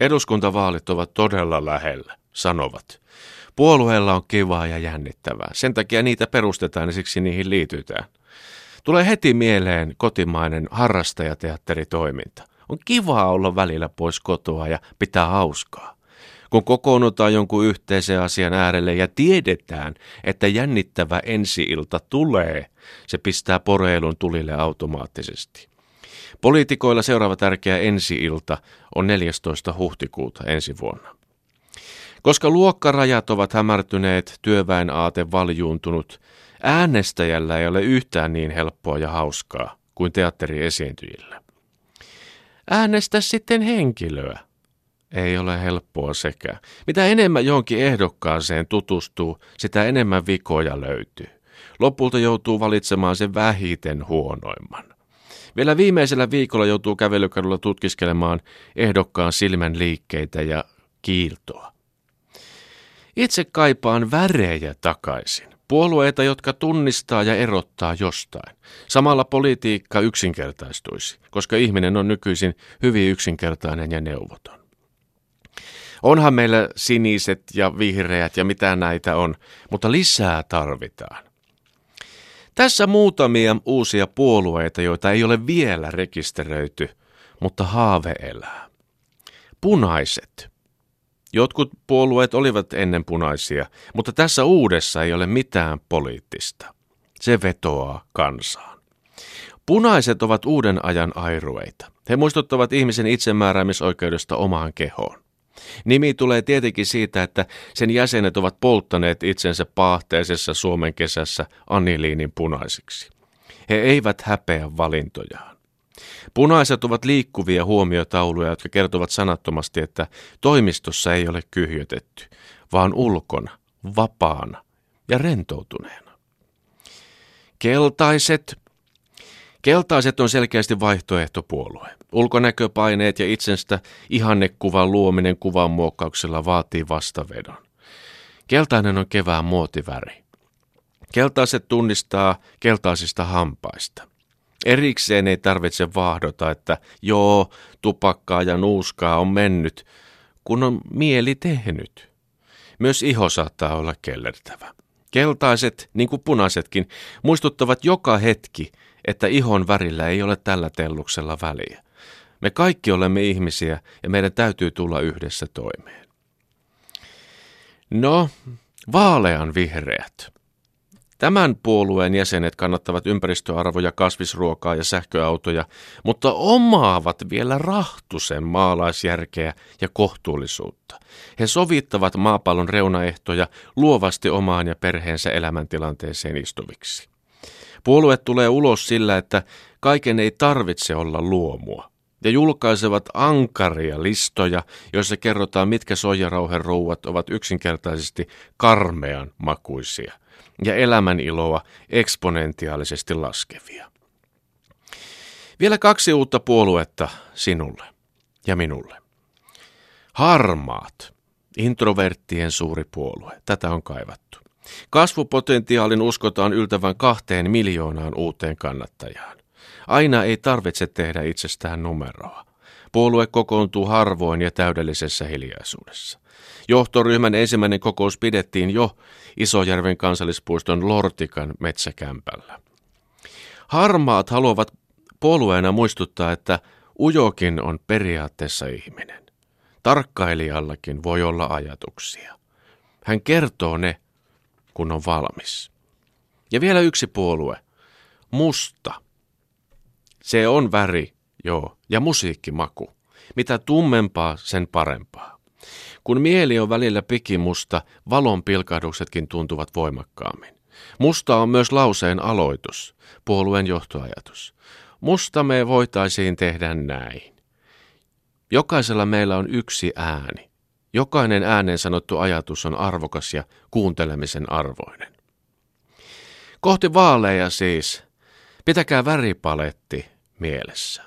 Eduskuntavaalit ovat todella lähellä, sanovat. Puolueella on kivaa ja jännittävää. Sen takia niitä perustetaan ja siksi niihin liitytään. Tulee heti mieleen kotimainen harrastajateatteritoiminta. On kivaa olla välillä pois kotoa ja pitää hauskaa. Kun kokoonnutaan jonkun yhteisen asian äärelle ja tiedetään, että jännittävä ensiilta tulee, se pistää poreilun tulille automaattisesti. Poliitikoilla seuraava tärkeä ensiilta on 14. huhtikuuta ensi vuonna. Koska luokkarajat ovat hämärtyneet, työväen aate valjuuntunut, äänestäjällä ei ole yhtään niin helppoa ja hauskaa kuin teatteriesiintyjillä. Äänestä sitten henkilöä. Ei ole helppoa sekä. Mitä enemmän johonkin ehdokkaaseen tutustuu, sitä enemmän vikoja löytyy. Lopulta joutuu valitsemaan sen vähiten huonoimman. Vielä viimeisellä viikolla joutuu kävelykadulla tutkiskelemaan ehdokkaan silmän liikkeitä ja kiiltoa. Itse kaipaan värejä takaisin. Puolueita, jotka tunnistaa ja erottaa jostain. Samalla politiikka yksinkertaistuisi, koska ihminen on nykyisin hyvin yksinkertainen ja neuvoton. Onhan meillä siniset ja vihreät ja mitä näitä on, mutta lisää tarvitaan. Tässä muutamia uusia puolueita, joita ei ole vielä rekisteröity, mutta haave elää. Punaiset. Jotkut puolueet olivat ennen punaisia, mutta tässä uudessa ei ole mitään poliittista. Se vetoaa kansaan. Punaiset ovat uuden ajan airueita. He muistuttavat ihmisen itsemääräämisoikeudesta omaan kehoon. Nimi tulee tietenkin siitä, että sen jäsenet ovat polttaneet itsensä paahteisessa Suomen kesässä aniliinin punaisiksi. He eivät häpeä valintojaan. Punaiset ovat liikkuvia huomiotauluja, jotka kertovat sanattomasti, että toimistossa ei ole kyhjötetty, vaan ulkona, vapaana ja rentoutuneena. Keltaiset Keltaiset on selkeästi vaihtoehtopuolue. Ulkonäköpaineet ja itsestä ihannekuvan luominen kuvan muokkauksella vaatii vastavedon. Keltainen on kevään muotiväri. Keltaiset tunnistaa keltaisista hampaista. Erikseen ei tarvitse vahdota, että joo, tupakkaa ja nuuskaa on mennyt, kun on mieli tehnyt. Myös iho saattaa olla kellertävä. Keltaiset, niin kuin punaisetkin, muistuttavat joka hetki, että ihon värillä ei ole tällä telluksella väliä. Me kaikki olemme ihmisiä ja meidän täytyy tulla yhdessä toimeen. No, vaalean vihreät. Tämän puolueen jäsenet kannattavat ympäristöarvoja, kasvisruokaa ja sähköautoja, mutta omaavat vielä rahtusen maalaisjärkeä ja kohtuullisuutta. He sovittavat maapallon reunaehtoja luovasti omaan ja perheensä elämäntilanteeseen istuviksi. Puolue tulee ulos sillä, että kaiken ei tarvitse olla luomua ja julkaisevat ankaria listoja, joissa kerrotaan, mitkä soijarauhen rouvat ovat yksinkertaisesti karmean makuisia ja elämäniloa eksponentiaalisesti laskevia. Vielä kaksi uutta puoluetta sinulle ja minulle. Harmaat, introverttien suuri puolue. Tätä on kaivattu. Kasvupotentiaalin uskotaan yltävän kahteen miljoonaan uuteen kannattajaan. Aina ei tarvitse tehdä itsestään numeroa. Puolue kokoontuu harvoin ja täydellisessä hiljaisuudessa. Johtoryhmän ensimmäinen kokous pidettiin jo Isojärven kansallispuiston Lortikan metsäkämpällä. Harmaat haluavat puolueena muistuttaa, että ujokin on periaatteessa ihminen. Tarkkailijallakin voi olla ajatuksia. Hän kertoo ne, kun on valmis. Ja vielä yksi puolue. Musta. Se on väri, joo, ja musiikkimaku. Mitä tummempaa, sen parempaa. Kun mieli on välillä pikimusta, valon pilkahduksetkin tuntuvat voimakkaammin. Musta on myös lauseen aloitus, puolueen johtoajatus. Musta me voitaisiin tehdä näin. Jokaisella meillä on yksi ääni. Jokainen ääneen sanottu ajatus on arvokas ja kuuntelemisen arvoinen. Kohti vaaleja siis. Pitäkää väripaletti mielessä.